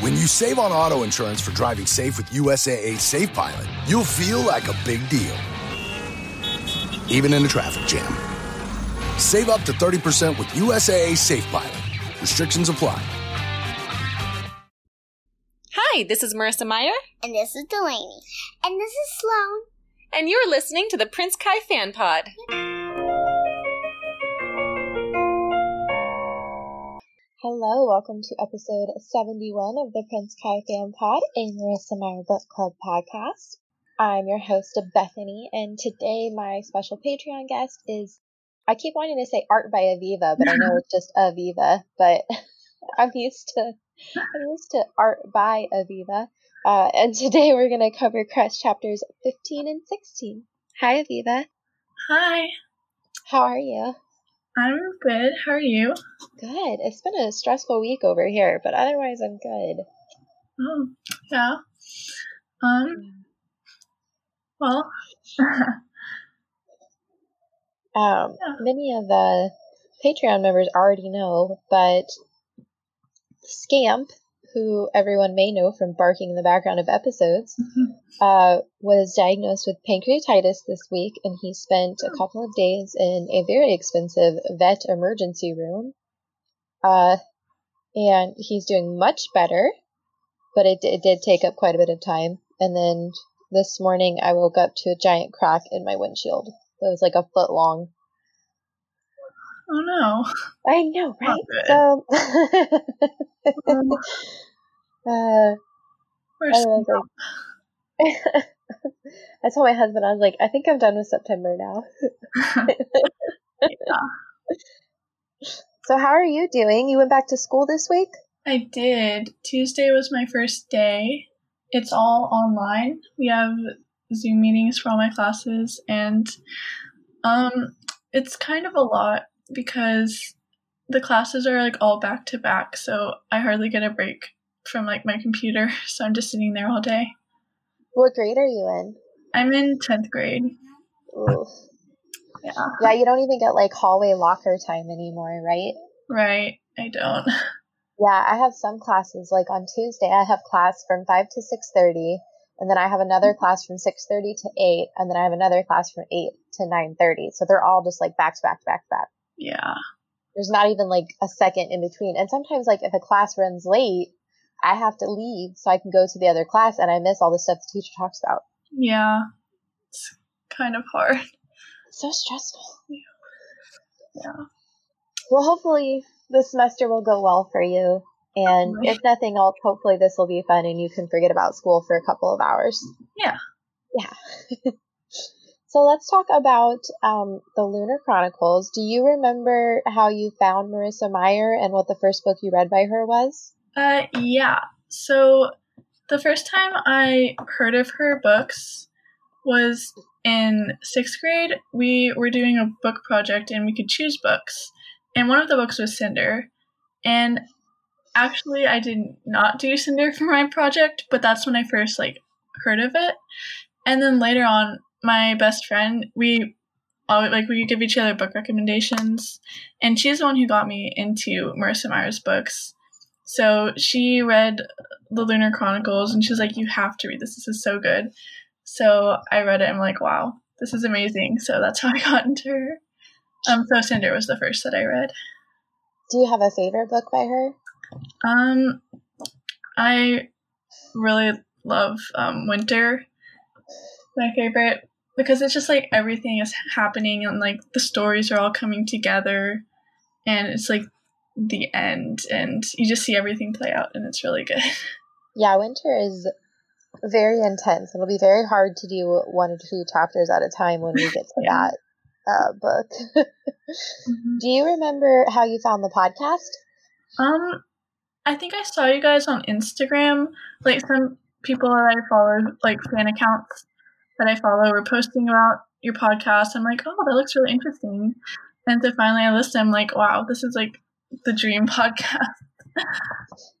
When you save on auto insurance for driving safe with USAA Safe Pilot, you'll feel like a big deal, even in a traffic jam. Save up to 30% with USAA Safe Pilot. Restrictions apply. Hi, this is Marissa Meyer. And this is Delaney. And this is Sloan. And you're listening to the Prince Kai Fan Pod. Hello, welcome to episode 71 of the Prince Kai Fan Pod, a Marissa Meyer Book Club podcast. I'm your host, Bethanie, and today my special Patreon guest is, I keep wanting to say Art by Aviva, but I know it's just Aviva, but I'm used to, I'm used to Art by Aviva. Uh, and today we're going to cover Cress chapters 15 and 16. Hi, Aviva. Hi. How are you? I'm good. How are you? Good. It's been a stressful week over here, but otherwise I'm good. Oh, yeah. Um, well, um, yeah. many of the Patreon members already know, but Scamp who everyone may know from barking in the background of episodes, mm-hmm. uh, was diagnosed with pancreatitis this week, and he spent a couple of days in a very expensive vet emergency room. Uh, and he's doing much better, but it, it did take up quite a bit of time. And then this morning, I woke up to a giant crack in my windshield. It was like a foot long. Oh no. I know, right? So um, uh I, was like, I told my husband, I was like, I think I'm done with September now. yeah. So how are you doing? You went back to school this week? I did. Tuesday was my first day. It's all online. We have Zoom meetings for all my classes and um it's kind of a lot because the classes are like all back to back, so I hardly get a break from like my computer, so I'm just sitting there all day. What grade are you in? I'm in 10th grade. Ooh. Yeah. Yeah, you don't even get like hallway locker time anymore, right? Right. I don't. Yeah, I have some classes like on Tuesday I have class from 5 to 6:30 and then I have another class from 6:30 to 8 and then I have another class from 8 to 9:30. So they're all just like back to back to back to back. Yeah. There's not even like a second in between. And sometimes like if a class runs late, I have to leave so I can go to the other class and I miss all the stuff the teacher talks about. Yeah. It's kind of hard. So stressful. Yeah. yeah. Well, hopefully this semester will go well for you. And if nothing else, hopefully this will be fun and you can forget about school for a couple of hours. Yeah. Yeah. So let's talk about um, the Lunar Chronicles. Do you remember how you found Marissa Meyer and what the first book you read by her was? Uh, yeah. So the first time I heard of her books was in sixth grade. We were doing a book project and we could choose books, and one of the books was Cinder. And actually, I did not do Cinder for my project, but that's when I first like heard of it. And then later on, my best friend, we always, like we give each other book recommendations, and she's the one who got me into Marissa Meyer's books. So she read the Lunar Chronicles, and she's like, "You have to read this. This is so good." So I read it. and I'm like, "Wow, this is amazing." So that's how I got into her. Um, so Cinder was the first that I read. Do you have a favorite book by her? Um, I really love um, Winter. My favorite because it's just like everything is happening and like the stories are all coming together and it's like the end and you just see everything play out and it's really good. Yeah, winter is very intense. It'll be very hard to do one or two chapters at a time when we get to yeah. that uh, book. mm-hmm. Do you remember how you found the podcast? Um, I think I saw you guys on Instagram. Like some people that I follow, like fan accounts, that I follow were posting about your podcast. I'm like, oh, that looks really interesting. And so finally I listen, I'm like, wow, this is like the dream podcast.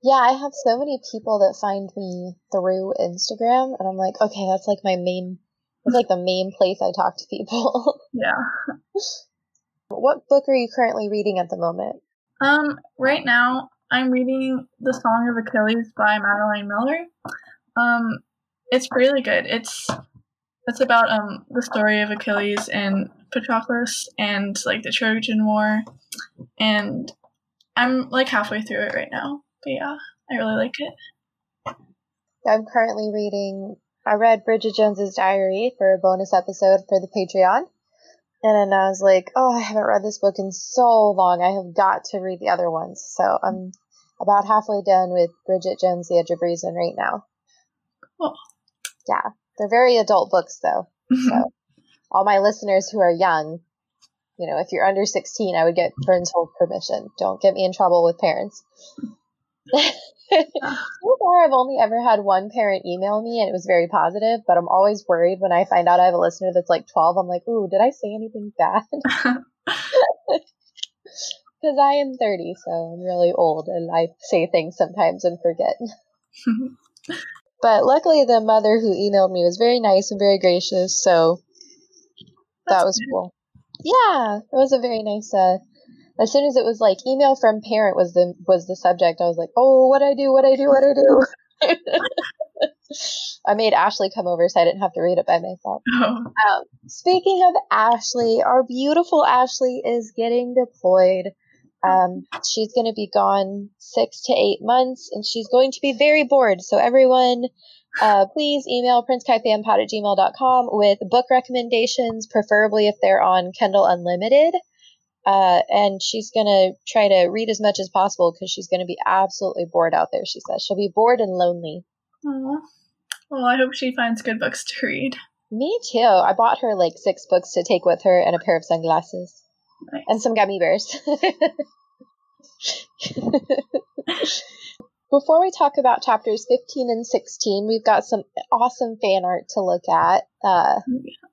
yeah, I have so many people that find me through Instagram, and I'm like, okay, that's like my main, it's like the main place I talk to people. yeah. What book are you currently reading at the moment? Um, right now I'm reading The Song of Achilles by Madeline Miller. Um, it's really good. It's it's about um the story of Achilles and Patroclus and like the Trojan War, and I'm like halfway through it right now. But yeah, I really like it. I'm currently reading. I read Bridget Jones's Diary for a bonus episode for the Patreon, and then I was like, "Oh, I haven't read this book in so long. I have got to read the other ones." So I'm about halfway done with Bridget Jones' The Edge of Reason right now. Cool. Yeah, they're very adult books though. So all my listeners who are young, you know, if you're under 16, I would get parental permission. Don't get me in trouble with parents. so far, I've only ever had one parent email me, and it was very positive. But I'm always worried when I find out I have a listener that's like 12. I'm like, ooh, did I say anything bad? Because I am 30, so I'm really old, and I say things sometimes and forget. But luckily, the mother who emailed me was very nice and very gracious, so that was cool. Yeah, it was a very nice. Uh, as soon as it was like email from parent was the was the subject, I was like, oh, what I do, what I do, what I do. I made Ashley come over so I didn't have to read it by myself. Oh. Um, speaking of Ashley, our beautiful Ashley is getting deployed. Um, she's going to be gone six to eight months, and she's going to be very bored. So everyone, uh, please email princekaifanpod at gmail.com with book recommendations, preferably if they're on Kindle Unlimited. Uh, and she's going to try to read as much as possible because she's going to be absolutely bored out there, she says. She'll be bored and lonely. Aw. Well, I hope she finds good books to read. Me too. I bought her like six books to take with her and a pair of sunglasses Nice. and some gummy bears. Before we talk about chapters 15 and 16, we've got some awesome fan art to look at uh,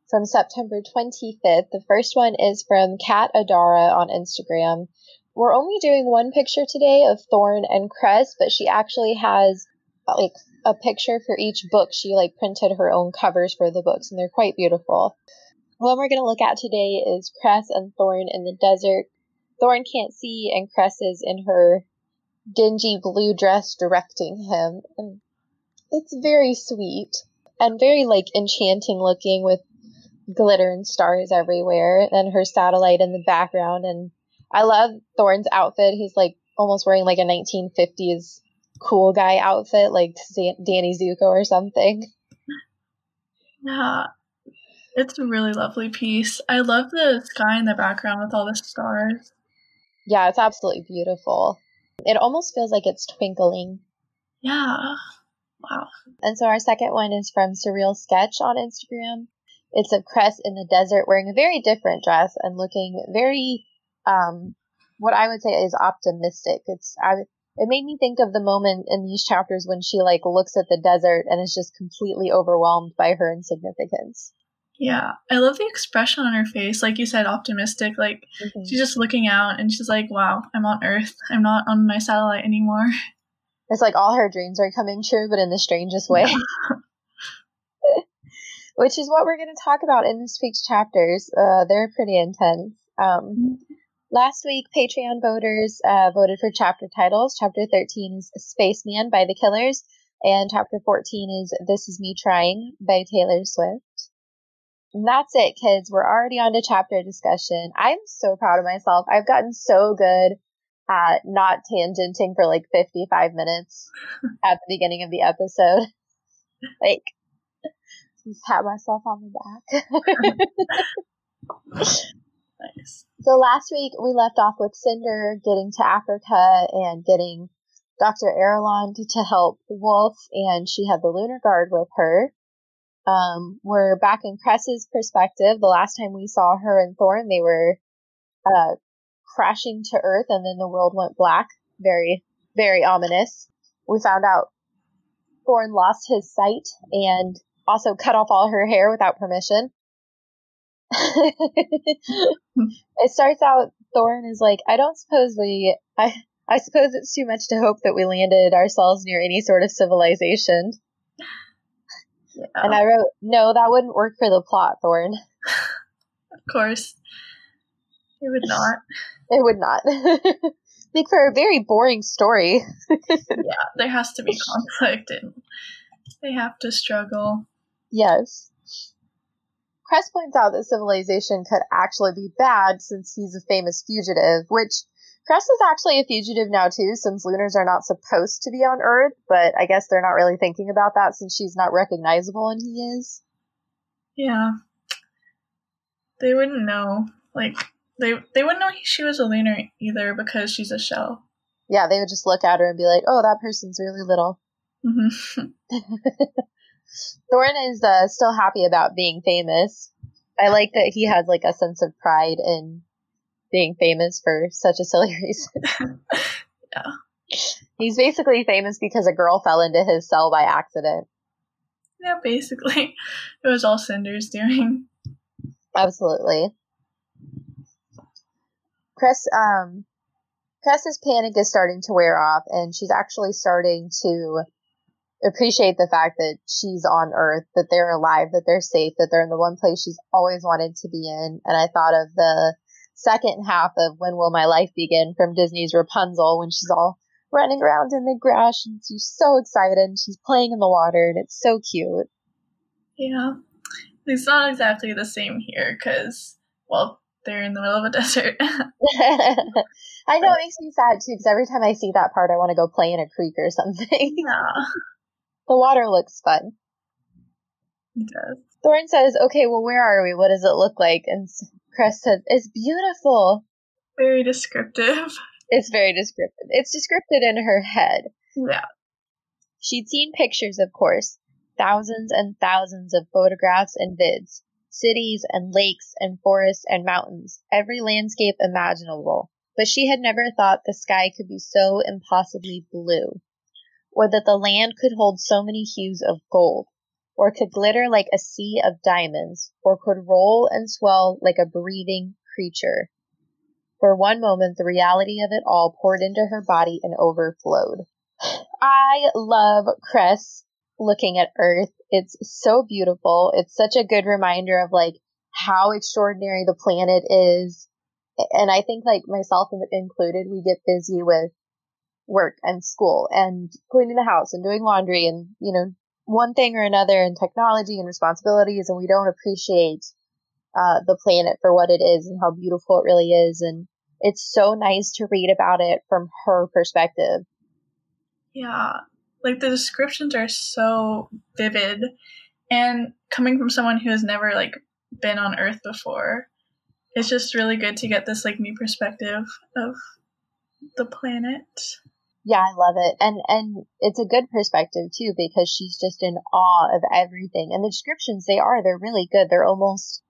from September 25th. The first one is from Kat Adara on Instagram. We're only doing one picture today of Thorne and Cress, but she actually has like a picture for each book. She like printed her own covers for the books, and they're quite beautiful. One we're going to look at today is Cress and Thorne in the desert. Thorne can't see, and Cress is in her dingy blue dress directing him. And it's very sweet and very like enchanting looking with glitter and stars everywhere, and her satellite in the background. And I love Thorne's outfit. He's like almost wearing like a 1950s cool guy outfit, like Danny Zuko or something. Yeah. It's a really lovely piece. I love the sky in the background with all the stars. Yeah, it's absolutely beautiful. It almost feels like it's twinkling. Yeah. Wow. And so our second one is from Surreal Sketch on Instagram. It's a Cress in the desert wearing a very different dress and looking very, um, what I would say is optimistic. It's, I, it made me think of the moment in these chapters when she like looks at the desert and is just completely overwhelmed by her insignificance. Yeah. I love the expression on her face. Like you said, optimistic. Like she's just looking out and she's like, wow, I'm on Earth. I'm not on my satellite anymore. It's like all her dreams are coming true, but in the strangest way. Which is what we're going to talk about in this week's chapters. Uh, they're pretty intense. Um, last week, Patreon voters uh, voted for chapter titles. Chapter 13 is Spaceman by The Killers, and chapter 14 is This Is Me Trying by Taylor Swift. And that's it, kids. We're already on to chapter discussion. I'm so proud of myself. I've gotten so good at not tangenting for like 55 minutes at the beginning of the episode. Like, just pat myself on the back. Nice. so last week we left off with Cinder getting to Africa and getting Dr. Erland to, to help Wolf, and she had the Lunar Guard with her. Um, we're back in Cress's perspective. The last time we saw her and Thorne, they were uh, crashing to Earth, and then the world went black. Very, very ominous. We found out Thorne lost his sight and also cut off all her hair without permission. it starts out Thorne is like, I don't suppose we I I suppose it's too much to hope that we landed ourselves near any sort of civilization. Yeah. And I wrote, No, that wouldn't work for the plot, Thorne. of course. It would not. It would not. Like for a very boring story. yeah, there has to be conflict and they have to struggle. Yes. Cress points out that civilization could actually be bad since he's a famous fugitive, which Cress is actually a fugitive now too, since lunars are not supposed to be on Earth, but I guess they're not really thinking about that since she's not recognizable and he is. Yeah. They wouldn't know. Like they they wouldn't know she was a lunar either because she's a shell. Yeah, they would just look at her and be like, "Oh, that person's really little." Mm-hmm. Thorne is uh, still happy about being famous. I like that he has like a sense of pride in being famous for such a silly reason. yeah. He's basically famous because a girl fell into his cell by accident. Yeah, basically. It was all Cinder's doing. Absolutely. Chris um, Cress's panic is starting to wear off, and she's actually starting to appreciate the fact that she's on Earth, that they're alive, that they're safe, that they're in the one place she's always wanted to be in. And I thought of the second half of When Will My Life Begin from Disney's Rapunzel when she's all running around in the grass and she's so excited and she's playing in the water and it's so cute. Yeah. It's not exactly the same here because, well, they're in the middle of a desert. I know it makes me sad too because every time I see that part, I want to go play in a creek or something. Yeah. The water looks fun. It does. Thorne says, okay, well, where are we? What does it look like? And Cress said, it's beautiful. Very descriptive. It's very descriptive. It's descriptive in her head. Yeah. She'd seen pictures, of course, thousands and thousands of photographs and vids, cities and lakes and forests and mountains, every landscape imaginable. But she had never thought the sky could be so impossibly blue or that the land could hold so many hues of gold, or could glitter like a sea of diamonds, or could roll and swell like a breathing creature. For one moment, the reality of it all poured into her body and overflowed. I love Cress looking at Earth. It's so beautiful. It's such a good reminder of like how extraordinary the planet is. And I think like myself included, we get busy with work and school and cleaning the house and doing laundry and, you know, one thing or another and technology and responsibilities and we don't appreciate uh, the planet for what it is and how beautiful it really is. And it's so nice to read about it from her perspective. Yeah. Like the descriptions are so vivid and coming from someone who has never like been on earth before it's just really good to get this like new perspective of the planet yeah, I love it. And and it's a good perspective too because she's just in awe of everything. And the descriptions they are, they're really good. They're almost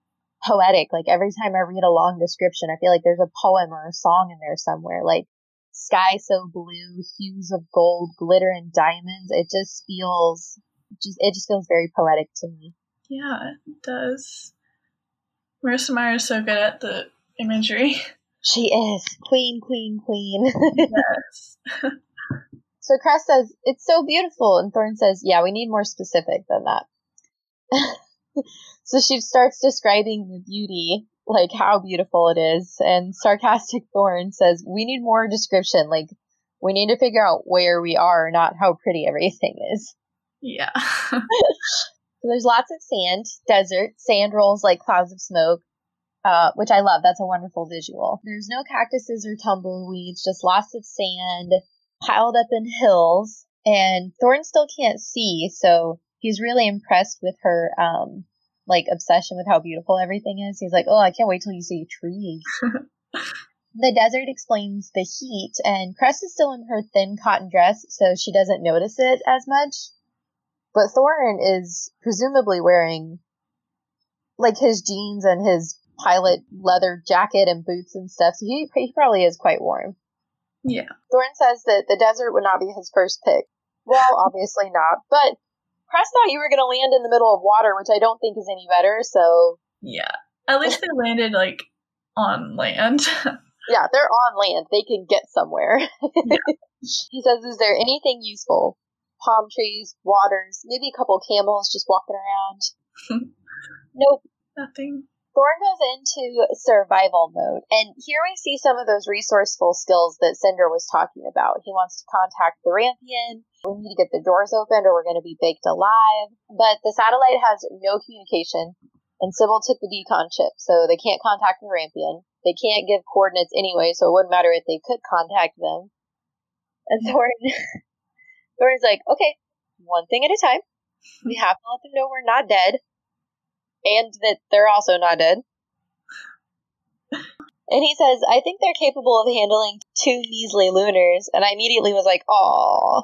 poetic. Like every time I read a long description, I feel like there's a poem or a song in there somewhere. Like sky so blue, hues of gold, glitter and diamonds. It just feels just it just feels very poetic to me. Yeah, it does. Marissa Meyer is so good at the imagery. She is queen, queen, queen. yes. so Cress says, It's so beautiful. And Thorne says, Yeah, we need more specific than that. so she starts describing the beauty, like how beautiful it is. And sarcastic Thorne says, We need more description. Like, we need to figure out where we are, not how pretty everything is. Yeah. so there's lots of sand, desert, sand rolls like clouds of smoke. Uh, which I love. That's a wonderful visual. There's no cactuses or tumbleweeds, just lots of sand piled up in hills. And Thorne still can't see, so he's really impressed with her, um, like obsession with how beautiful everything is. He's like, oh, I can't wait till you see trees. the desert explains the heat, and Cress is still in her thin cotton dress, so she doesn't notice it as much. But Thorne is presumably wearing like his jeans and his pilot leather jacket and boots and stuff, so he, he probably is quite warm. Yeah. Thorne says that the desert would not be his first pick. Well, obviously not, but Cress thought you were going to land in the middle of water, which I don't think is any better, so. Yeah. At least they landed, like, on land. yeah, they're on land. They can get somewhere. Yeah. he says, Is there anything useful? Palm trees, waters, maybe a couple camels just walking around. nope. Nothing. Thorne goes into survival mode, and here we see some of those resourceful skills that Cinder was talking about. He wants to contact the Rampion. We need to get the doors opened, or we're going to be baked alive. But the satellite has no communication, and Sybil took the D-COMM chip, so they can't contact the Rampion. They can't give coordinates anyway, so it wouldn't matter if they could contact them. And Thorne, Thorne's like, okay, one thing at a time. We have to let them know we're not dead and that they're also not dead. And he says, I think they're capable of handling two measly lunars. And I immediately was like, "Aw,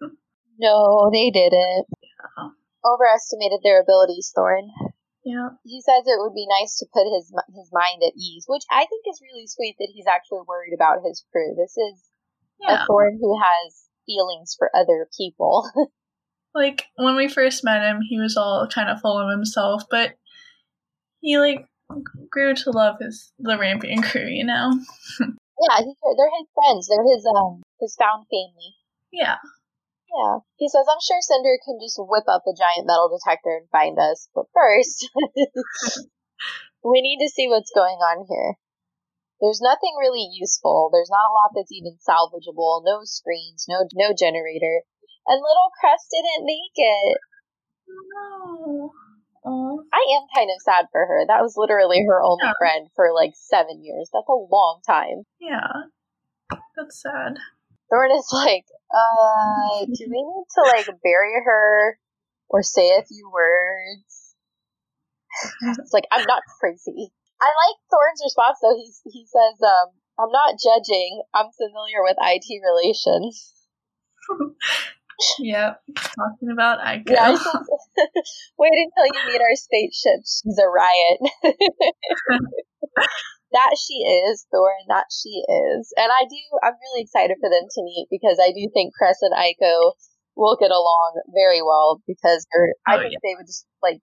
no, they didn't. Yeah. Overestimated their abilities, Thorne. Yeah. He says it would be nice to put his his mind at ease, which I think is really sweet that he's actually worried about his crew. This is Yeah. a Thorne who has feelings for other people. like when we first met him, he was all kind of full of himself, but he like grew to love his the Rampion crew, you know. yeah, he, they're his friends. They're his um his found family. Yeah, Yeah. He says, I'm sure Cinder can just whip up a giant metal detector and find us, but first, we need to see what's going on here. There's nothing really useful. There's not a lot that's even salvageable. No screens, no no generator. And little Cress didn't make it. no. Oh, I am kind of sad for her. That was literally her only Yeah. friend for like seven years. That's a long time. yeah, that's sad. Thorne is like, uh, do we need to like bury her or say a few words? it's like, I'm not crazy. I like Thorne's response though. He's, he says, um, I'm not judging. I'm familiar with IT relations. Yep, talking about Iko. Yeah, wait until you meet our spaceship. She's a riot. that she is, Thor, and that she is. And I do, I'm really excited for them to meet because I do think Cress and Iko will get along very well because they're, I Oh, think yeah. they would just like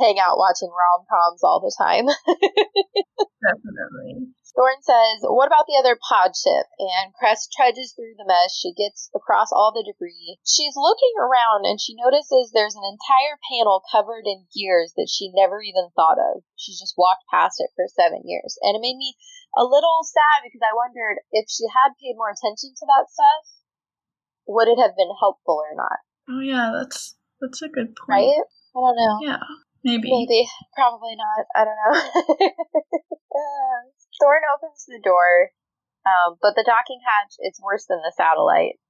hang out watching rom coms all the time. Definitely. Thorne says, What about the other pod ship? And Cress trudges through the mess. She gets across all the debris. She's looking around and she notices there's an entire panel covered in gears that she never even thought of. She's just walked past it for seven years. And it made me a little sad because I wondered if she had paid more attention to that stuff, would it have been helpful or not? Oh yeah, that's that's a good point. Right? I don't know. Yeah, maybe. Maybe. Probably not. I don't know. Uh, Thorne opens the door, um, but the docking hatch, it's worse than the satellite.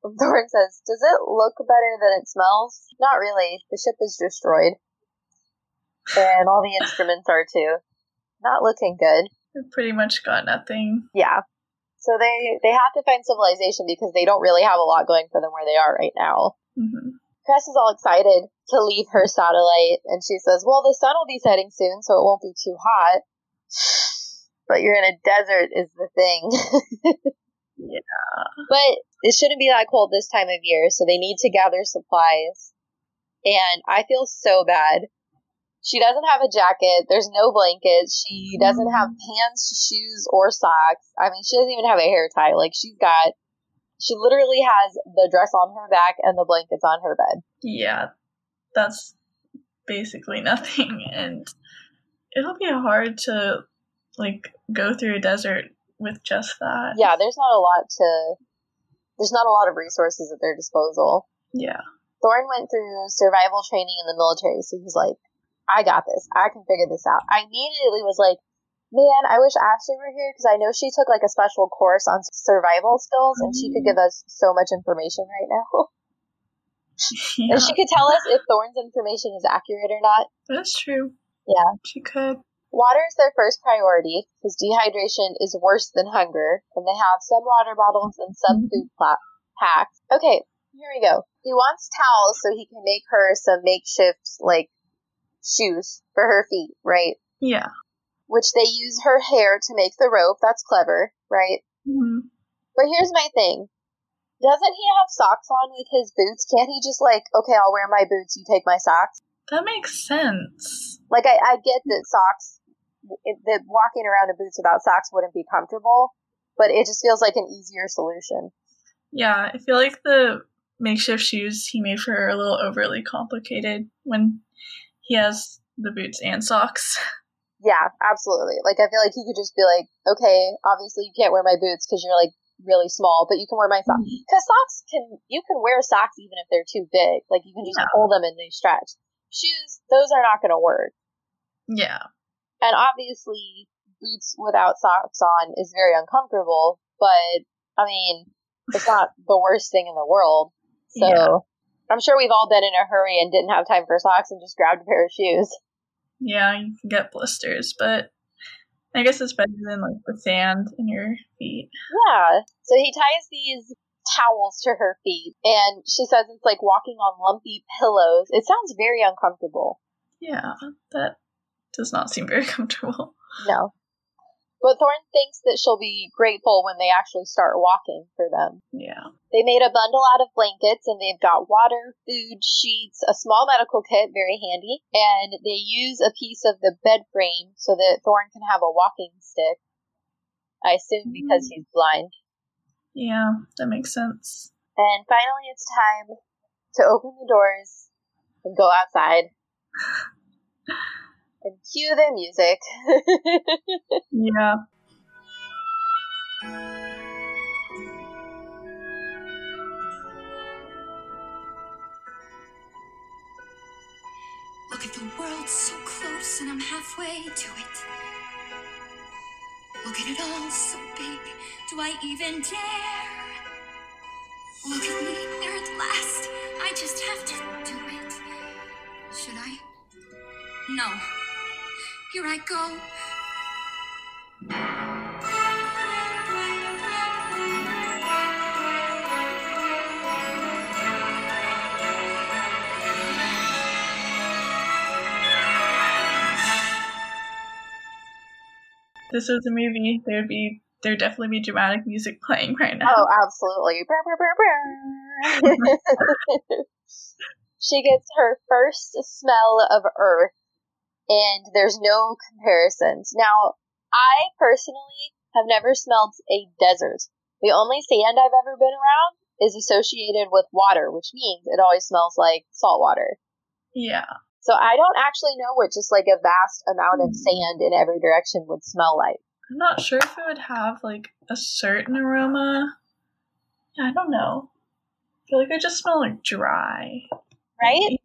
Thorne says, Does it look better than it smells? Not really. The ship is destroyed. And all the instruments are too. Not looking good. We've pretty much got nothing. Yeah. So they, they have to find civilization because they don't really have a lot going for them where they are right now. hmm Cress is all excited to leave her satellite, and she says, Well, the sun will be setting soon, so it won't be too hot. But you're in a desert, is the thing. Yeah. But it shouldn't be that cold this time of year, so they need to gather supplies. And I feel so bad. She doesn't have a jacket, there's no blankets, she doesn't have mm-hmm. pants, shoes, or socks. I mean, she doesn't even have a hair tie. Like, she's got. She literally has the dress on her back and the blankets on her bed. Yeah, that's basically nothing, and it'll be hard to like go through a desert with just that. yeah, there's not a lot to. There's not a lot of resources at their disposal. Yeah. Thorne went through survival training in the military, so he's like, I got this. I can figure this out. I immediately was like, man, I wish Ashley were here because I know she took like a special course on survival skills and she could mm. give us so much information right now. yeah. and she could tell us if Thorne's information is accurate or not. That's true. Yeah. She could. Water is their first priority because dehydration is worse than hunger, and they have some water bottles and some food pla- packs. Okay, here we go. He wants towels so he can make her some makeshift, like, shoes for her feet, right? Yeah. Which they use her hair to make the rope. That's clever, right? hmm But here's my thing. Doesn't he have socks on with his boots? Can't he just, like, okay, I'll wear my boots, you take my socks? That makes sense. Like, I, I get that socks, it, that walking around in boots without socks wouldn't be comfortable, but it just feels like an easier solution. Yeah, I feel like the makeshift shoes he made for her are a little overly complicated when he has the boots and socks. Yeah, absolutely. Like I feel like he could just be like, okay, obviously you can't wear my boots because you're like really small, but you can wear my socks. Mm-hmm. Because socks can you can wear socks even if they're too big. Like you can just Yeah. pull them and they stretch. Shoes, those are not going to work. Yeah. And obviously, boots without socks on is very uncomfortable. But I mean, it's not the worst thing in the world. So Yeah. I'm sure we've all been in a hurry and didn't have time for socks and just grabbed a pair of shoes. Yeah, you can get blisters, but I guess it's better than like the sand in your feet. Yeah. So he ties these towels to her feet, and she says it's like walking on lumpy pillows. It sounds very uncomfortable. Yeah, that does not seem very comfortable. No. But Thorne thinks that she'll be grateful when they actually start walking for them. Yeah. They made a bundle out of blankets and they've got water, food, sheets, a small medical kit, very handy, and they use a piece of the bed frame so that Thorne can have a walking stick. I assume because mm. he's blind. Yeah, that makes sense. And finally, it's time to open the doors and go outside. and cue the music. Yeah. Look at the world so close and I'm halfway to it. Look at it all so big. Do I even dare? Look at me there at last. I just have to do it. Should I? No. Here I go. This is a movie. There'd be there'd definitely be dramatic music playing right now. oh, absolutely. She gets her first smell of earth, and there's no comparisons. Now, I personally have never smelled a desert. The only sand I've ever been around is associated with water, which means it always smells like salt water. Yeah. So I don't actually know what just like a vast amount of hmm. sand in every direction would smell like. I'm not sure if it would have like a certain aroma. I don't know. I feel like I just smell like dry. Right?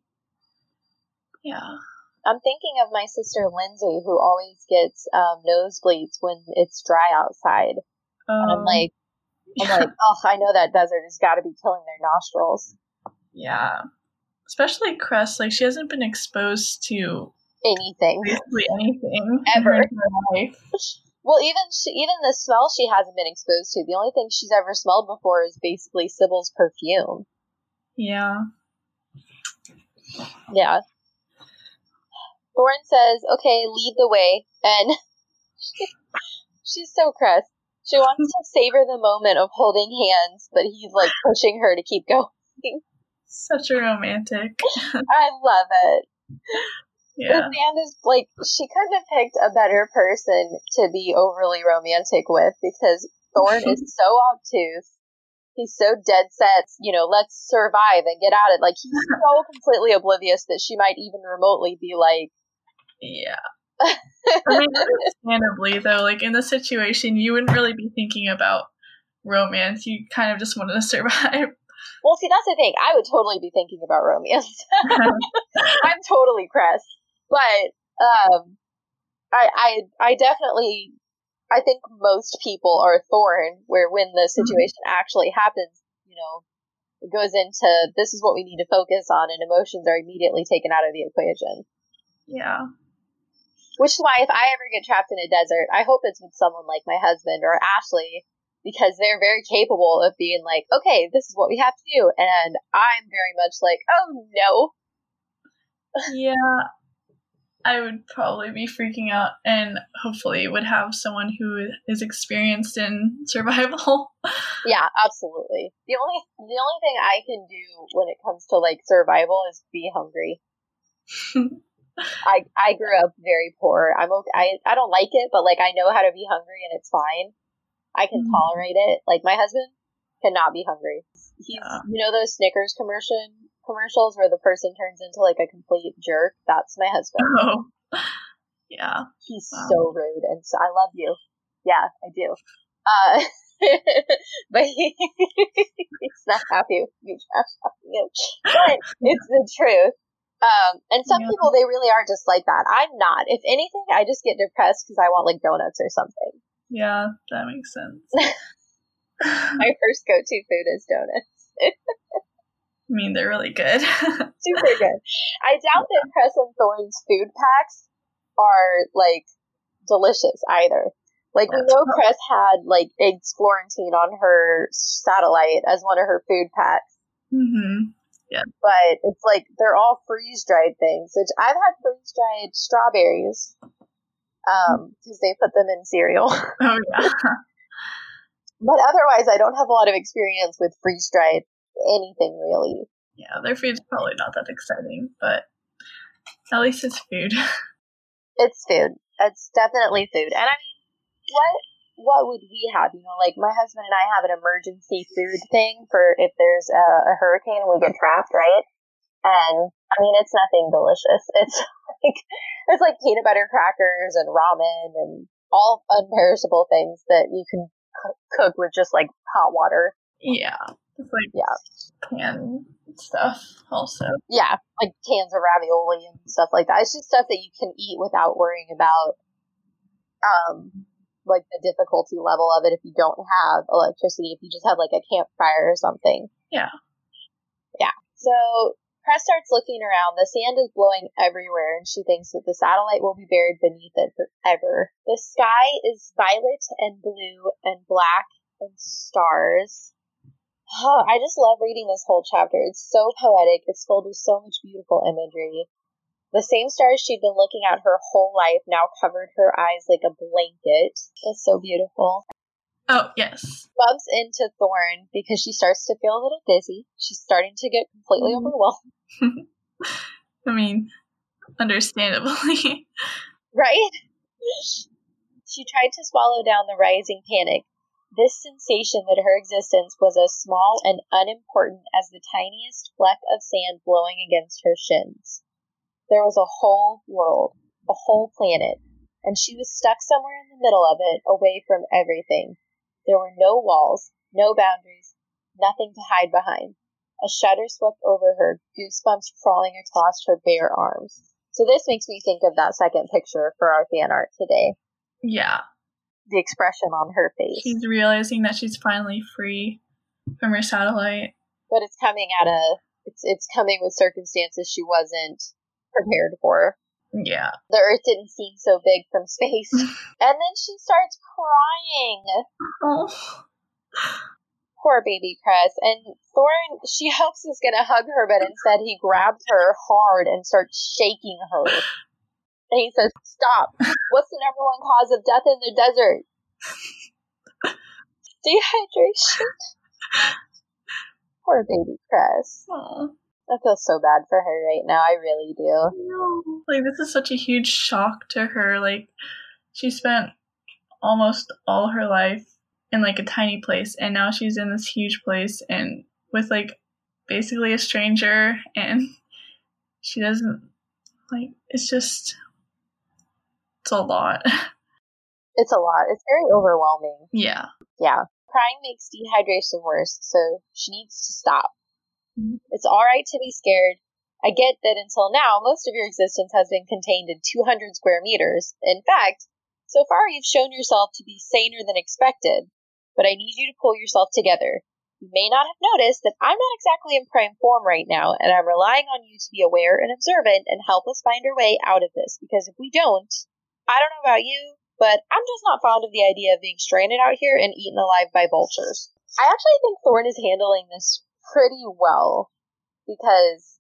Yeah. I'm thinking of my sister Lindsay, who always gets um, nosebleeds when it's dry outside. And I'm Um, like, I'm like, oh, I know that desert has got to be killing their nostrils. yeah. Especially Cress, like she hasn't been exposed to Anything. basically anything Ever. in her life. Well, even she, even the smell she hasn't been exposed to. The only thing she's ever smelled before is basically Sybil's perfume. Yeah. Yeah. Thorne says, okay, lead the way. And she's so crushed. She wants to savor the moment of holding hands, but he's like pushing her to keep going. Such a romantic. I love it. Yeah. The band is like, she couldn't have picked a better person to be overly romantic with because Thorne is so obtuse. He's so dead set, you know, let's survive and get at it. Like, he's so completely oblivious that she might even remotely be like, Yeah. I mean, understandably, though, like in the situation, you wouldn't really be thinking about romance. You kind of just wanted to survive. Well, see, that's the thing. I would totally be thinking about romance. I'm totally Cress, but um, I, I, I definitely, I think most people are Thorne. Where when the situation actually happens, you know, it goes into this is what we need to focus on, and emotions are immediately taken out of the equation. yeah. Which is why if I ever get trapped in a desert, I hope it's with someone like my husband or Ashley, because they're very capable of being like, okay, this is what we have to do, and I'm very much like, oh no, Yeah. I would probably be freaking out and hopefully would have someone who is experienced in survival. Yeah, absolutely. The only the only thing I can do when it comes to like survival is be hungry. I I grew up very poor. I'm okay. I I don't like it, but like I know how to be hungry and it's fine. I can Mhm. tolerate it. Like my husband cannot be hungry. He's Yeah. you know those Snickers commercial commercials where the person turns into like a complete jerk. That's my husband. oh. Yeah. He's Wow. so rude, and so I love you. Yeah, I do. Uh, but he, he's not happy with me trash talking him. But it's the truth. Um, and some Yeah. people, they really are just like that. I'm not. If anything, I just get depressed because I want like donuts or something. Yeah, that makes sense. My first go-to food is donuts. I mean, they're really good. Super good. I doubt that Cress and Thorne's food packs are like delicious either. Like we know Cress had like eggs Florentine on her satellite as one of her food packs, hmm but it's like they're all freeze dried things. Which I've had freeze dried strawberries, um, because they put them in cereal. Oh yeah. but otherwise, I don't have a lot of experience with freeze dried anything really. Yeah, their food's probably not that exciting, but at least it's food. It's food. It's definitely food. And I mean, what what would we have? You know, like my husband and I have an emergency food thing for if there's a, a hurricane and we get trapped, right? And I mean, it's nothing delicious. It's like it's like peanut butter crackers and ramen and all unperishable things that you can c- cook with just like hot water. yeah. It's like Yeah. canned stuff also. Yeah, like cans of ravioli and stuff like that. It's just stuff that you can eat without worrying about, um, like the difficulty level of it if you don't have electricity. If you just have like a campfire or something. Yeah. Yeah. So Cress starts looking around. The sand is blowing everywhere, and she thinks that the satellite will be buried beneath it forever. The sky is violet and blue and black and stars. Oh, I just love reading this whole chapter. It's so poetic. It's filled with so much beautiful imagery. The same stars she'd been looking at her whole life now covered her eyes like a blanket. It's so beautiful. Oh yes. Bumps into Thorne because she starts to feel a little dizzy. She's starting to get completely Mhm. overwhelmed. I mean, understandably. Right? She tried to swallow down the rising panic. This sensation that her existence was as small and unimportant as the tiniest fleck of sand blowing against her shins. There was a whole world, a whole planet, and she was stuck somewhere in the middle of it, away from everything. There were no walls, no boundaries, nothing to hide behind. A shudder swept over her, goosebumps crawling across her bare arms. So this makes me think of that second picture for our fan art today. yeah. The expression on her face. She's realizing that she's finally free from her satellite. But it's coming at a it's it's coming with circumstances she wasn't prepared for. Yeah. The earth didn't seem so big from space. and then she starts crying. Oh. Poor baby Cress. And Thorne, she hopes is going to hug her, but instead he grabs her hard and starts shaking her. And he says, Stop. What's the number one cause of death in the desert? Dehydration. Poor baby Cress. Oh. I feel so bad for her right now. I really do. No. Like this is such a huge shock to her. Like she spent almost all her life in like a tiny place and now she's in this huge place and with like basically a stranger and she doesn't like it's just it's a lot. It's a lot. It's very overwhelming. yeah. Yeah. Crying makes dehydration worse, so she needs to stop. It's alright to be scared. I get that until now, most of your existence has been contained in 200 square meters. In fact, so far you've shown yourself to be saner than expected, but I need you to pull yourself together. You may not have noticed that I'm not exactly in prime form right now, and I'm relying on you to be aware and observant and help us find our way out of this, because if we don't, I don't know about you, but I'm just not fond of the idea of being stranded out here and eaten alive by vultures. I actually think Thorne is handling this pretty well because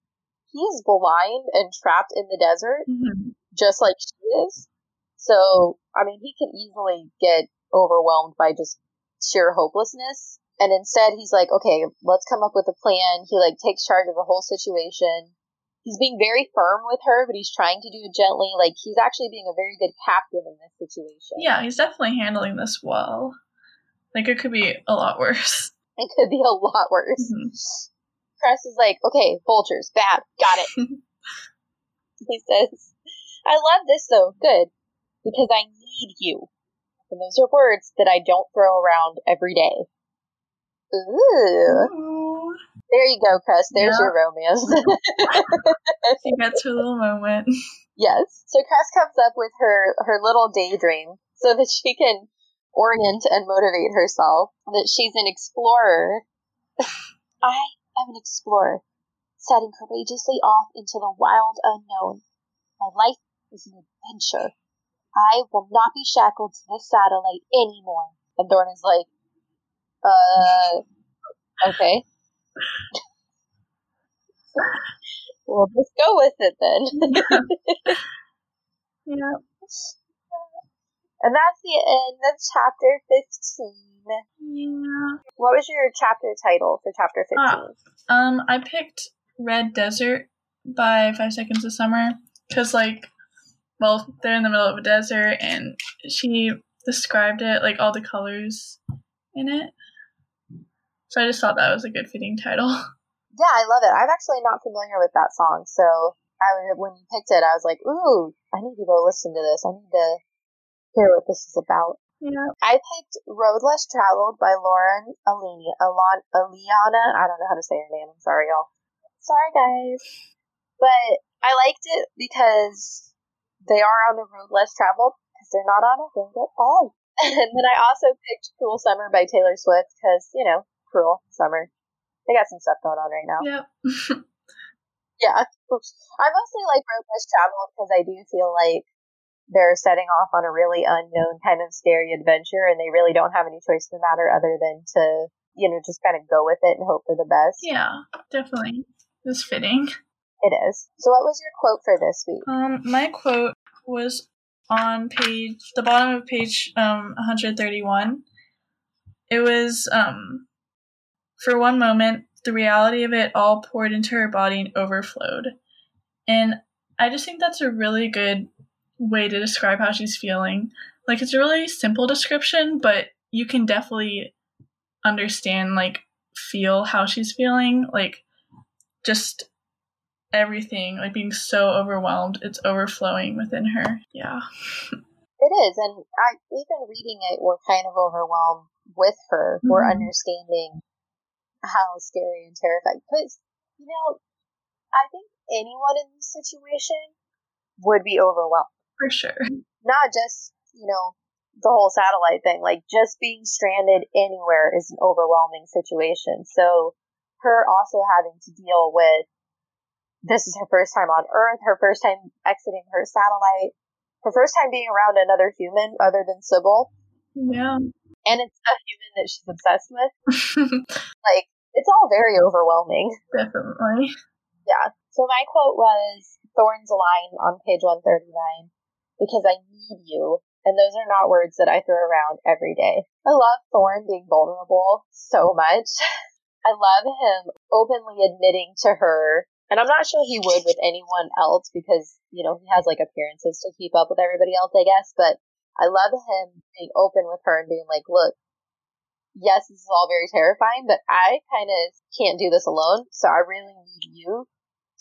he's blind and trapped in the desert Mhm. just like she is. So, I mean, he can easily get overwhelmed by just sheer hopelessness. And instead, he's like, okay, let's come up with a plan. He like takes charge of the whole situation. He's being very firm with her, but he's trying to do it gently. Like he's actually being a very good captain in this situation. Yeah, he's definitely handling this well. Like it could be a lot worse. It could be a lot worse. Mhm. Cress is like, okay, vultures, bad, got it. he says, I love this though, good. because I need you. And those are words that I don't throw around every day. Ooh. Ooh. There you go, Cress. There's Yeah. your romance. She gets her little moment. yes. So Cress comes up with her, her little daydream so that she can orient and motivate herself that she's an explorer. I am an explorer, setting courageously off into the wild unknown. My life is an adventure. I will not be shackled to this satellite anymore. And Thorne is like, uh, okay. we'll just go with it then. Yeah. And that's the end of chapter 15. Yeah. What was your chapter title for chapter 15? Ah. Um, I picked Red Desert by Five Seconds of Summer because, like, well, they're in the middle of a desert, and she described it like all the colors in it. So I just thought that was a good fitting title. Yeah, I love it. I'm actually not familiar with that song, so I was, when you picked it, I was like, ooh, I need to go listen to this. I need to hear what this is about. Yeah. I picked Road Less Traveled by Lauren Alini, Alon, Aliana. I don't know how to say her name. I'm sorry, y'all. Sorry, guys. But I liked it because they are on the road less traveled because they're not on a road at all. And then I also picked Cruel Summer by Taylor Swift because, you know, cruel summer. They got some stuff going on right now. Yep. Yeah. I mostly like Road Less Traveled because I do feel like they're setting off on a really unknown kind of scary adventure and they really don't have any choice in the matter other than to, you know, just kind of go with it and hope for the best. yeah, definitely. It's fitting. It is. So what was your quote for this week? Um, my quote was on page the bottom of page um 131. It was um for one moment the reality of it all poured into her body and overflowed. And I just think that's a really good way to describe how she's feeling. Like it's a really simple description, but you can definitely understand like feel how she's feeling, like just everything, like being so overwhelmed, it's overflowing within her. Yeah. It is, and I even reading it, we're kind of overwhelmed with her. We're Mhm. understanding how scary and terrifying. Because you know, I think anyone in this situation would be overwhelmed. For sure. Not just you know the whole satellite thing. Like just being stranded anywhere is an overwhelming situation. So her also having to deal with this is her first time on Earth, her first time exiting her satellite, her first time being around another human other than Sybil, Yeah. and it's a human that she's obsessed with. Like, it's all very overwhelming. Definitely. Yeah. So my quote was Thorne's align on page 139 because I need you. And those are not words that I throw around every day. I love Thorne being vulnerable so much. I love him openly admitting to her, and I'm not sure he would with anyone else because, you know, he has like appearances to keep up with everybody else, I guess, but I love him being open with her and being like, look, yes, this is all very terrifying, but I kind of can't do this alone, so I really need you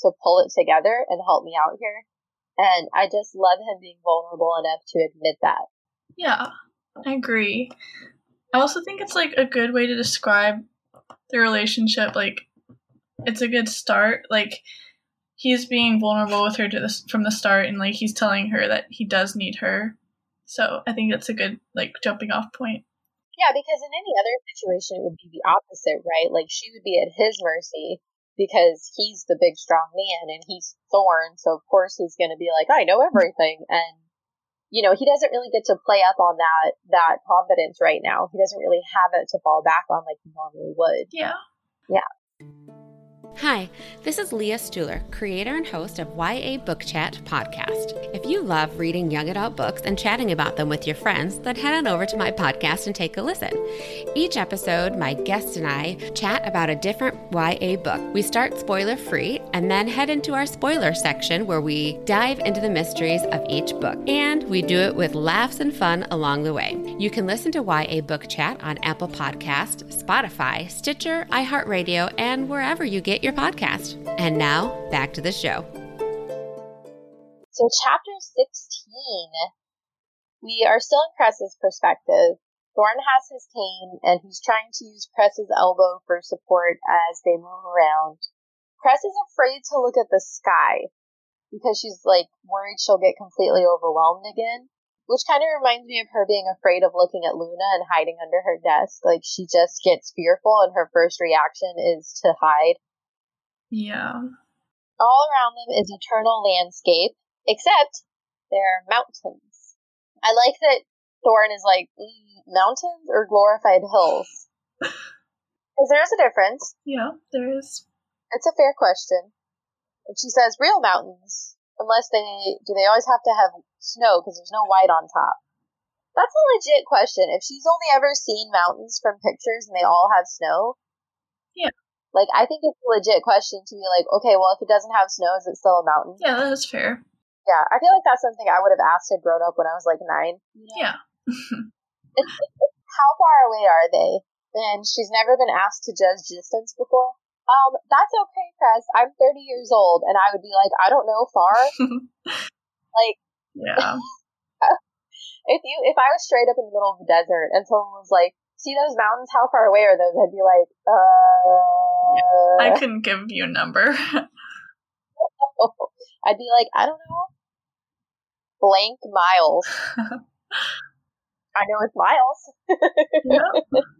to pull it together and help me out here. And I just love him being vulnerable enough to admit that. Yeah. I agree. I also think it's like a good way to describe the relationship. Like, it's a good start. Like, he's being vulnerable with her to this from the start, and like he's telling her that he does need her. So I think that's a good like jumping off point. Yeah, because in any other situation, it would be the opposite, right? Like she would be at his mercy because he's the big, strong man and he's Thorne. So of course he's going to be like, I know everything. And, you know, he doesn't really get to play up on that, that confidence right now. He doesn't really have it to fall back on like he normally would. Yeah. Yeah. Hi, this is Leah Stuhler, creator and host of YA Book Chat podcast. If you love reading young adult books and chatting about them with your friends, then head on over to my podcast and take a listen. Each episode, my guest and I chat about a different YA book. We start spoiler free and then head into our spoiler section where we dive into the mysteries of each book. And we do it with laughs and fun along the way. You can listen to YA Book Chat on Apple Podcast, Spotify, Stitcher, iHeartRadio, and wherever you get your podcast. And now, back to the show. So chapter 16 we are still in Cress's perspective. Thorne has his cane and he's trying to use Cress's elbow for support as they move around. Cress is afraid to look at the sky because she's like worried she'll get completely overwhelmed again. Which kind of reminds me of her being afraid of looking at Luna and hiding under her desk. Like she just gets fearful and her first reaction is to hide. Yeah. All around them is eternal landscape, except there are mountains. I like that Thorne is like, mm, mountains or glorified hills? Because there's a difference. Yeah, there is. It's a fair question. And she says, real mountains, unless they, do they always have to have snow because there's no white on top? That's a legit question. If she's only ever seen mountains from pictures and they all have snow, Yeah. Like I think it's a legit question to be like, okay, well if it doesn't have snow, is it still a mountain? Yeah, that is fair. Yeah, I feel like that's something I would have asked had grown up when I was like nine. you know? Yeah. How far away are they? And she's never been asked to judge distance before. Um, that's okay, Cress. I'm 30 years old, and I would be like, I don't know far. like, yeah. if you, if I was straight up in the middle of the desert and someone was like, "See those mountains? How far away are those?" I'd be like, "Uh." I couldn't give you a number. I'd be like, I don't know, blank miles. I know it's miles. yeah.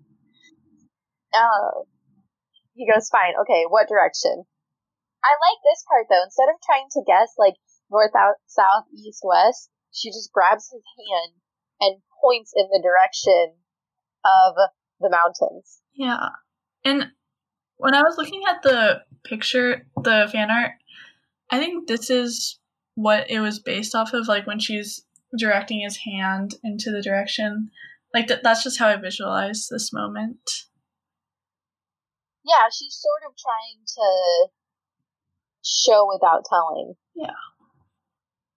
Uh, he goes, fine, okay, what direction? I like this part though. Instead of trying to guess like north, out, south, east, west, she just grabs his hand and points in the direction of the mountains. Yeah. And when I was looking at the picture, the fan art, I think this is what it was based off of, like when she's directing his hand into the direction. Like th- that's just how I visualize this moment. Yeah, she's sort of trying to show without telling. Yeah.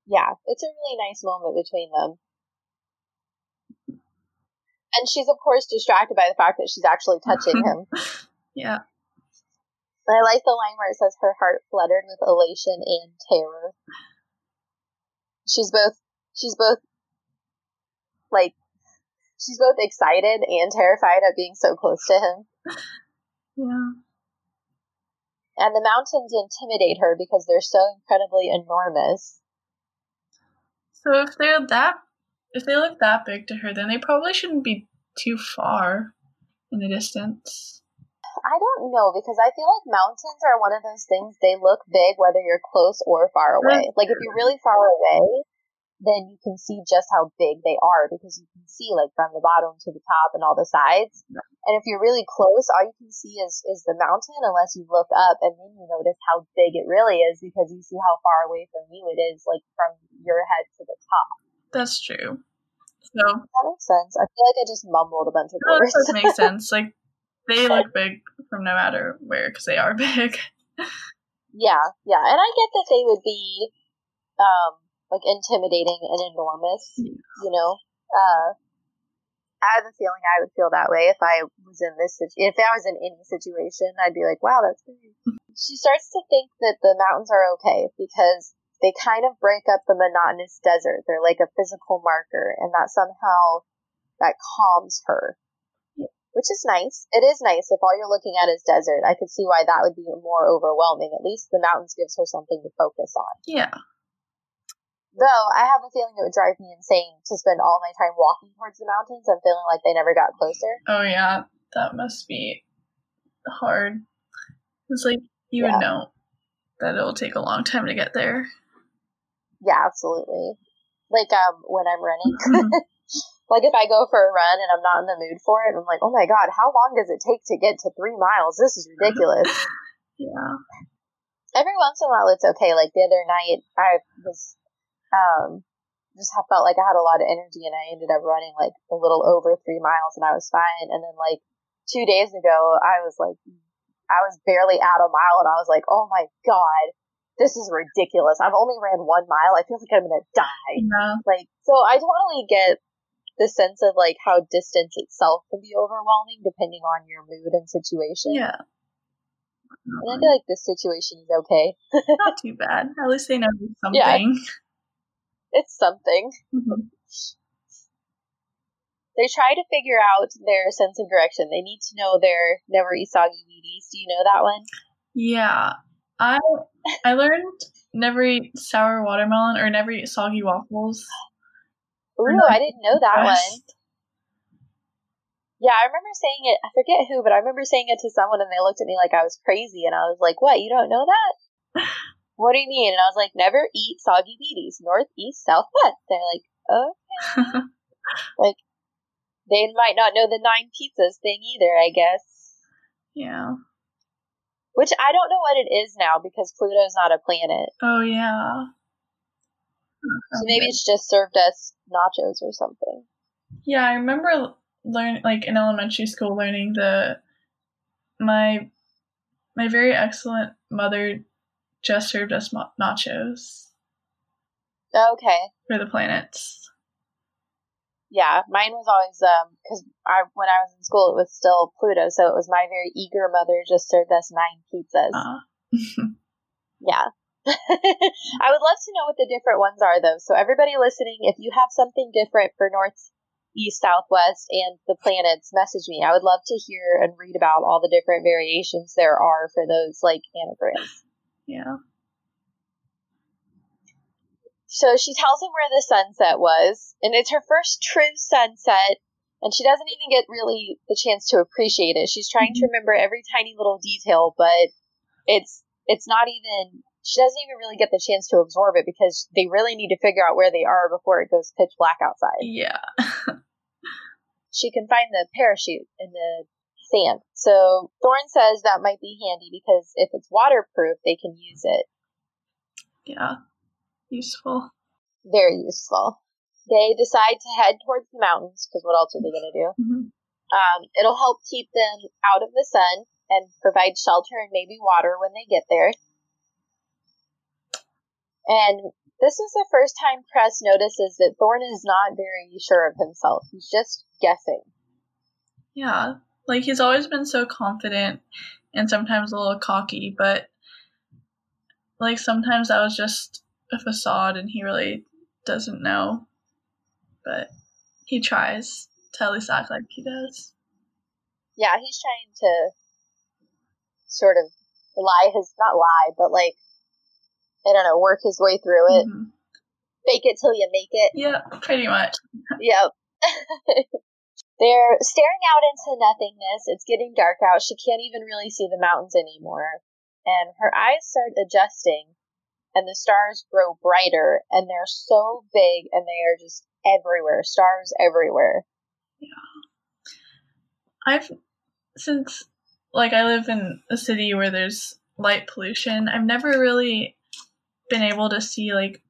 Yeah, it's a really nice moment between them. And she's, of course, distracted by the fact that she's actually touching him. Yeah. I like the line where it says her heart fluttered with elation and terror. She's both, she's both, like, she's both excited and terrified at being so close to him. Yeah. And the mountains intimidate her because they're so incredibly enormous. So if they're that, if they look that big to her, then they probably shouldn't be too far in the distance. I don't know because I feel like mountains are one of those things they look big whether you're close or far away. Like if you're really far away, then you can see just how big they are because you can see like from the bottom to the top and all the sides. And if you're really close, all you can see is is the mountain unless you look up and then you notice how big it really is because you see how far away from you it is like from your head to the top. That's true. So That makes sense. I feel like I just mumbled a bunch of no, words. that makes sense. Like they look big from no matter where because they are big. Yeah, yeah, and I get that they would be, um, like intimidating and enormous. Yeah. You know, uh, I have a feeling I would feel that way if I was in this situ- if I was in any situation. I'd be like, wow, that's big. she starts to think that the mountains are okay because they kind of break up the monotonous desert. They're like a physical marker, and that somehow that calms her. Which is nice. It is nice if all you're looking at is desert. I could see why that would be more overwhelming. At least the mountains gives her something to focus on. Yeah. Though I have a feeling it would drive me insane to spend all my time walking towards the mountains and feeling like they never got closer. Oh yeah, that must be hard. It's like you Yeah. would know that it'll take a long time to get there. Yeah, absolutely. Like um when I'm running. Mhm. like if I go for a run and I'm not in the mood for it, I'm like, oh my god, how long does it take to get to three miles? This is ridiculous. yeah. Every once in a while it's okay. Like the other night I was um just felt like I had a lot of energy and I ended up running like a little over three miles and I was fine. And then like two days ago I was like I was barely at a mile and I was like, oh my god, this is ridiculous. I've only ran one mile. I feel like I'm gonna die. Yeah. Like, so I totally get the sense of like how distance itself can be overwhelming depending on your mood and situation. Yeah. And I feel like this situation is okay. Not too bad. At least they know something. Yeah. It's something. Mhm. they try to figure out their sense of direction. They need to know their never eat soggy Wheaties. Do you know that one? Yeah. I I learned never eat sour watermelon or never eat soggy waffles. Ooh, I didn't know that one. Yeah, I remember saying it. I forget who, but I remember saying it to someone, and they looked at me like I was crazy, and I was like, "What? You don't know that? what do you mean?" And I was like, "Never eat soggy Wheaties, north, east, south, west." They're like, "Okay." like they might not know the nine pizzas thing either. I guess. Yeah. Which I don't know what it is now because Pluto's not a planet. Oh yeah. So maybe it's just served us nachos or something. Yeah, I remember learn like in elementary school learning the my my very excellent mother just served us mo- nachos Okay. for the planets. Yeah, mine was always um because I when I was in school it was still Pluto, so it was my very eager mother just served us nine pizzas. Uh, Yeah. I would love to know what the different ones are though. So everybody listening, if you have something different for north, east, southwest, and the planets, message me. I would love to hear and read about all the different variations there are for those like anagrams. yeah. So she tells him where the sunset was, and it's her first true sunset, and she doesn't even get really the chance to appreciate it. She's trying to mm-hmm. remember every tiny little detail, but it's it's not even she doesn't even really get the chance to absorb it because they really need to figure out where they are before it goes pitch black outside. Yeah. She can find the parachute in the sand. So Thorne says that might be handy because if it's waterproof, they can use it. yeah. Useful. Very useful. They decide to head towards the mountains because what else are they going to do? hmm Um, it'll help keep them out of the sun and provide shelter and maybe water when they get there. And this is the first time Cress notices that Thorne is not very sure of himself. He's just guessing. Yeah. Like he's always been so confident and sometimes a little cocky, but like sometimes that was just a facade and he really doesn't know. But he tries to at least act like he does. Yeah, he's trying to sort of lie his, not lie, but like, I don't know, work his way through it. Mhm. Fake it till you make it. Yeah, pretty much. Yep. They're staring out into nothingness. It's getting dark out. She can't even really see the mountains anymore. And her eyes start adjusting, and the stars grow brighter, and they're so big, and they are just everywhere. Stars everywhere. Yeah. I've since like I live in a city where there's light pollution, I've never really been able to see like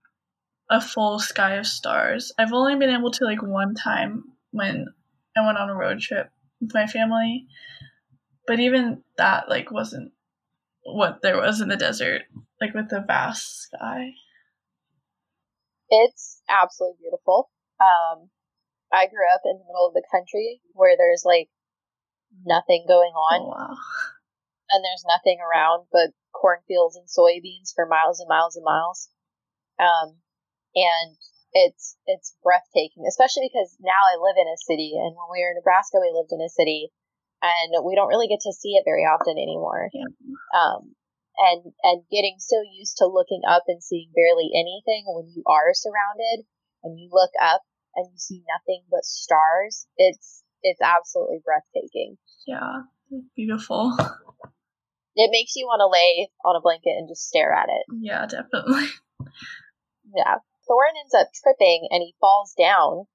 a full sky of stars. I've only been able to like one time when I went on a road trip with my family. But even that like wasn't what there was in the desert, like with the vast sky. It's absolutely beautiful. Um, I grew up in the middle of the country where there's like nothing going on. Oh, wow. and there's nothing around but cornfields and soybeans for miles and miles and miles. Um, and it's it's breathtaking, especially because now I live in a city, and when we were in Nebraska, we lived in a city, and we don't really get to see it very often anymore. Yeah. Um, and and getting so used to looking up and seeing barely anything when you are surrounded, and you look up and you see nothing but stars. It's it's absolutely breathtaking. Yeah. Beautiful. It makes you want to lay on a blanket and just stare at it. Yeah, definitely. Yeah. Thorne ends up tripping and he falls down.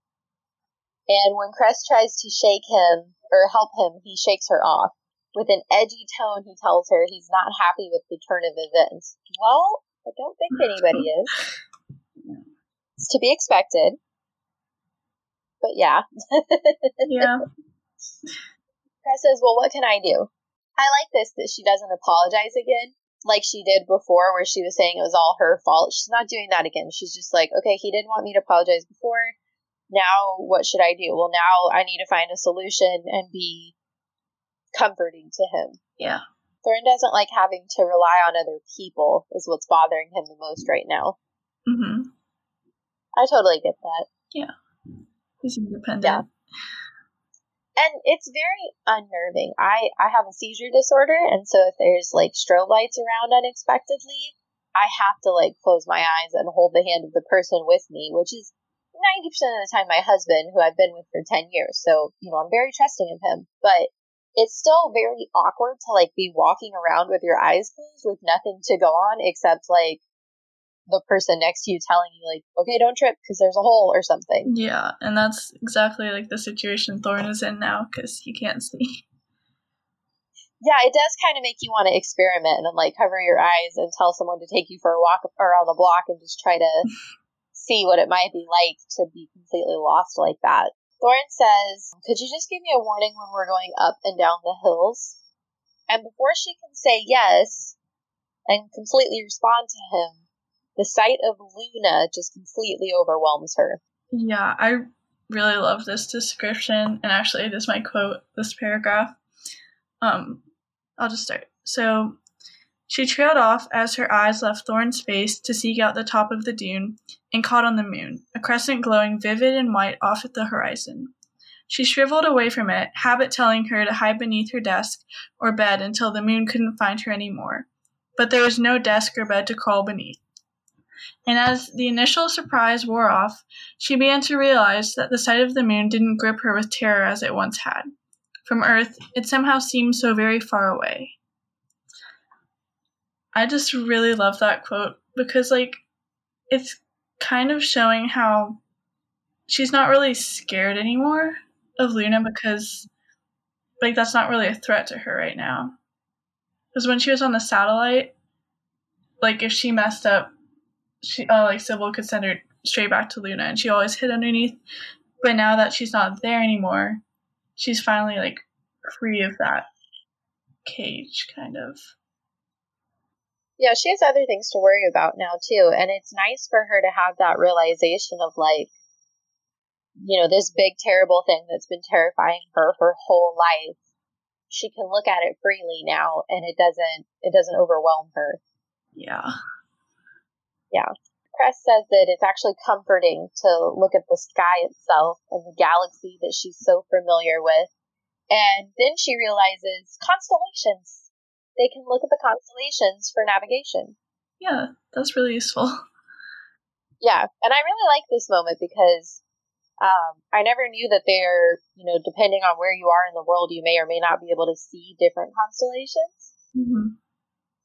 And when Cress tries to shake him or help him, he shakes her off. With an edgy tone, he tells her he's not happy with the turn of events. Well, I don't think anybody is. It's to be expected. But yeah. Yeah. Cress says, Well, what can I do? I like this that she doesn't apologize again, like she did before, where she was saying it was all her fault. She's not doing that again. She's just like, Okay, he didn't want me to apologize before. Now, what should I do? Well, now I need to find a solution and be comforting to him. Yeah. Thorne doesn't like having to rely on other people, is what's bothering him the most right now. Mhm. I totally get that. Yeah. He's independent. Yeah. and it's very unnerving. I I have a seizure disorder, and so if there's like strobe lights around unexpectedly, I have to like close my eyes and hold the hand of the person with me, which is 90% of the time my husband, who I've been with for 10 years. So, you know, I'm very trusting of him, but it's still very awkward to like be walking around with your eyes closed with nothing to go on except like the person next to you telling you like, okay, don't trip because there's a hole or something. Yeah, and that's exactly like the situation Thorne is in now because he can't see. Yeah, it does kind of make you want to experiment and like cover your eyes and tell someone to take you for a walk around the block and just try to see what it might be like to be completely lost like that. Thorne says, Could you just give me a warning when we're going up and down the hills? And before she can say yes and completely respond to him, the sight of Luna just completely overwhelms her. Yeah, I really love this description, and actually, it is my quote, this paragraph. Um, I'll just start. So, she trailed off as her eyes left Thorne's face to seek out the top of the dune and caught on the moon, a crescent glowing vivid and white off at the horizon. She shriveled away from it, habit telling her to hide beneath her desk or bed until the moon couldn't find her any more. But there was no desk or bed to crawl beneath and as the initial surprise wore off, she began to realize that the sight of the moon didn't grip her with terror as it once had. From Earth, it somehow seemed so very far away. I just really love that quote because, like, it's kind of showing how she's not really scared anymore of Luna because, like, that's not really a threat to her right now. Because when she was on the satellite, like, if she messed up, she uh, like Sybil could send her straight back to Luna, and she always hid underneath. But now that she's not there anymore, she's finally like free of that cage, kind of. Yeah, she has other things to worry about now too, and it's nice for her to have that realization of like, you know, this big terrible thing that's been terrifying her her whole life. She can look at it freely now, and it doesn't it doesn't overwhelm her. Yeah. Yeah. Cress says that it's actually comforting to look at the sky itself and the galaxy that she's so familiar with. And then she realizes constellations. They can look at the constellations for navigation. Yeah, that's really useful. Yeah, and I really like this moment because um, I never knew that they're, you know, depending on where you are in the world, you may or may not be able to see different constellations. Mm-hmm.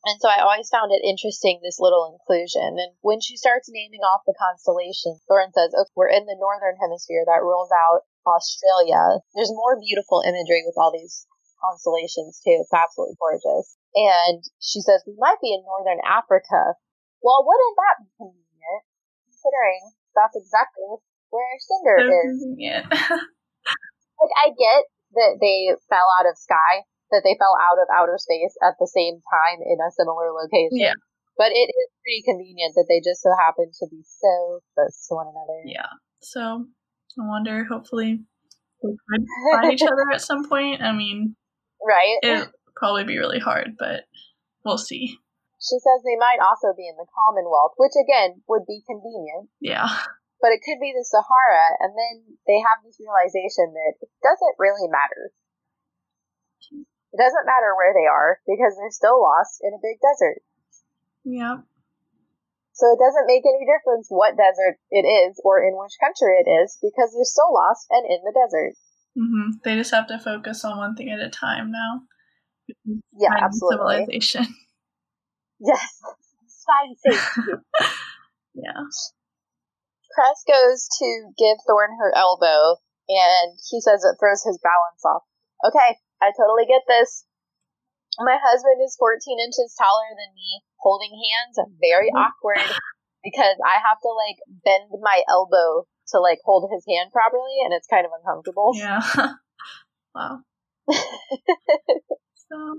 And so I always found it interesting, this little inclusion. And when she starts naming off the constellations, Thorne says, okay, we're in the northern hemisphere. That rules out Australia. There's more beautiful imagery with all these constellations, too. It's absolutely gorgeous. And she says, we might be in northern Africa. Well, wouldn't that be convenient, considering that's exactly where Cinder So is? convenient. Like, I get that they fell out of sky, that they fell out of outer space at the same time in a similar location. Yeah. But it is pretty convenient that they just so happen to be so close to one another. yeah. So I wonder. Hopefully, they could find each other at some point. I mean, Right? it'd probably be really hard, but we'll see. She says they might also be in the Commonwealth, which again would be convenient, Yeah. but it could be the Sahara, and then they have this realization that it doesn't really matter. It doesn't matter where they are because they're still lost in a big desert. Yeah. So it doesn't make any difference what desert it is or in which country it is because they're still lost and in the desert. Mm-hmm. They just have to focus on one thing at a time now. Yeah, absolutely. Civilization. Yes. Spy safety. yeah. Cress goes to give Thorne her elbow, and he says it throws his balance off. Okay, I totally get this. My husband is 14 inches taller than me. Holding hands, very mm-hmm. awkward because I have to like bend my elbow to like hold his hand properly, and it's kind of uncomfortable. Yeah. wow. So,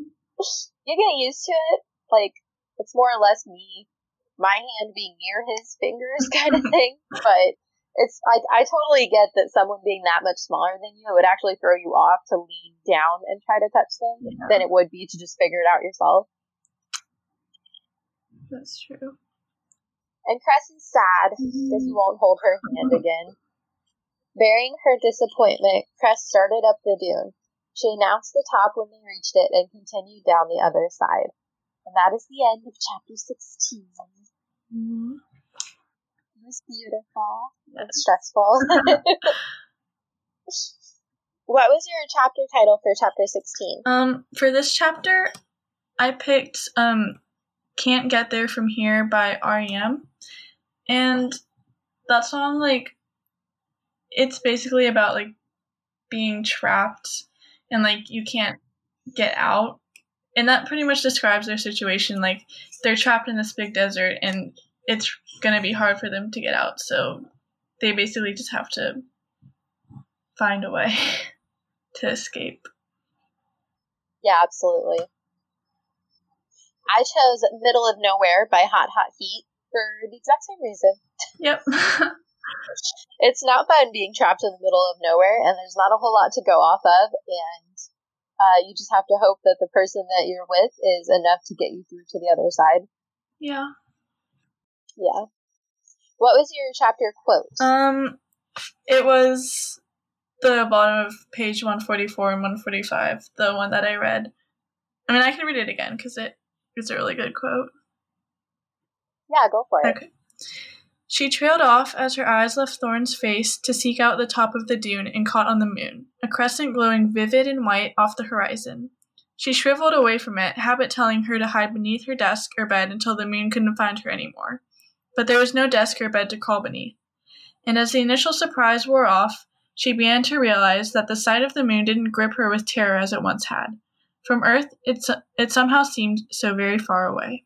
you get used to it. Like it's more or less me, my hand being near his fingers, kind of thing. But it's like I totally get that someone being that much smaller than you, it would actually throw you off to lean down and try to touch them Yeah. than it would be to just figure it out yourself. that's true. And Cress is sad that he mm-hmm. won't hold her hand again. Bearing her disappointment, Cress started up the dune. She announced the top when they reached it and continued down the other side. And that is the end of chapter 16. Mm-hmm. It was beautiful and stressful. what was your chapter title for chapter 16? Um, for this chapter, I picked um, "Can't Get There from Here" by REM, and that song like it's basically about like being trapped and like you can't get out and that pretty much describes their situation like they're trapped in this big desert and it's going to be hard for them to get out so they basically just have to find a way to escape Yeah, absolutely. I chose Middle of Nowhere by Hot Hot Heat for the exact same reason. yep It's not fun being trapped in the middle of nowhere, and there's not a whole lot to go off of, and uh, you just have to hope that the person that you're with is enough to get you through to the other side. yeah Yeah. What was your chapter quote? Um, it was the bottom of page 144 and 145, the one that I read. I mean, I can read it again because it is a really good quote. yeah, go for it. Okay. She trailed off as her eyes left Thorne's face to seek out the top of the dune and caught on the moon, a crescent glowing vivid and white off the horizon. She shriveled away from it, habit telling her to hide beneath her desk or bed until the moon couldn't find her anymore. But there was no desk or bed to crawl beneath. And as the initial surprise wore off, she began to realize that the sight of the moon didn't grip her with terror as it once had. From Earth, it, it somehow seemed so very far away.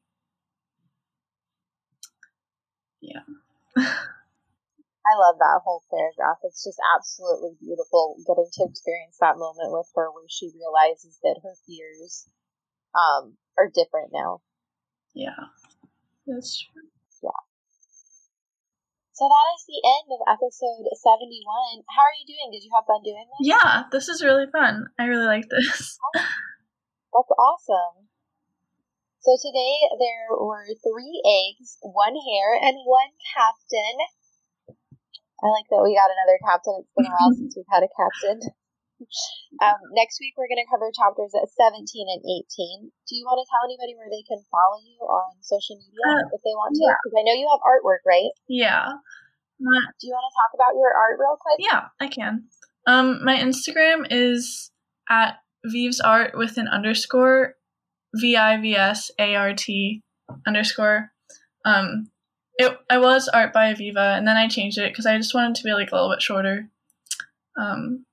Yeah. I love that whole paragraph. It's just absolutely beautiful getting to experience that moment with her where she realizes that her fears um, are different now. Yeah. That's true. Yeah. So that is the end of episode 71. How are you doing? Did you have fun doing this? Yeah, this is really fun. I really like this. That's awesome. So today there were three eggs, one hare, and one captain. I like that we got another captain. It's been a while since we've had a captain. Um, next week we're going to cover chapters 17 and 18. Do you want to tell anybody where they can follow you on social media Uh, if they want to? yeah. Because I know you have artwork, right? Yeah. My, Do you want to talk about your art real quick? yeah, I can. Um, my Instagram is at Vivs Art with an underscore, V I V S A R T underscore. Um, it I was art by Aviva, and then I changed it because I just wanted to be like a little bit shorter. Um,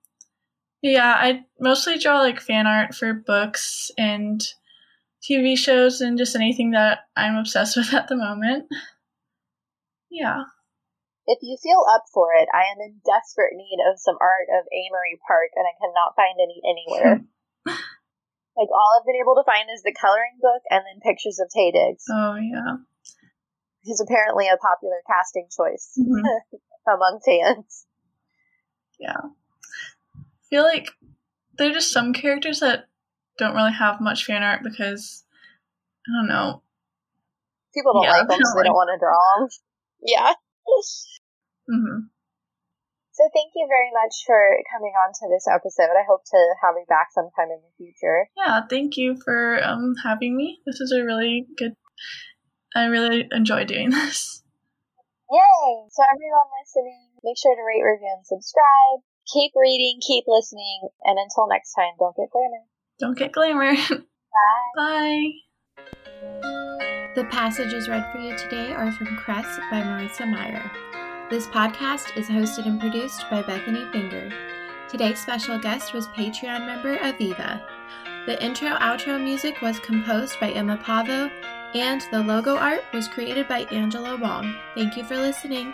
yeah, I mostly draw like fan art for books and TV shows and just anything that I'm obsessed with at the moment. Yeah. If you feel up for it, I am in desperate need of some art of Aimery Park, and I cannot find any anywhere. like all I've been able to find is the coloring book and then pictures of Taye Diggs. Oh yeah. He's apparently a popular casting choice Mhm. among fans. Yeah. I feel like there are just some characters that don't really have much fan art because I don't know. People don't Yeah, like them, so they don't want to draw them. Yeah. hmm So thank you very much for coming on to this episode. I hope to have you back sometime in the future. Yeah, thank you for um having me. This is a really good. I really enjoy doing this. Yay! So everyone listening, make sure to rate, review, and subscribe. Keep reading, keep listening, and until next time, don't get glamour. Don't get glamour. Bye. Bye. The passages read for you today are from Cress by Marissa Meyer. This podcast is hosted and produced by Bethanie Finger. Today's special guest was Patreon member Aviva. The intro outro music was composed by Emma Pavvo, and the logo art was created by Angela Wong. Thank you for listening.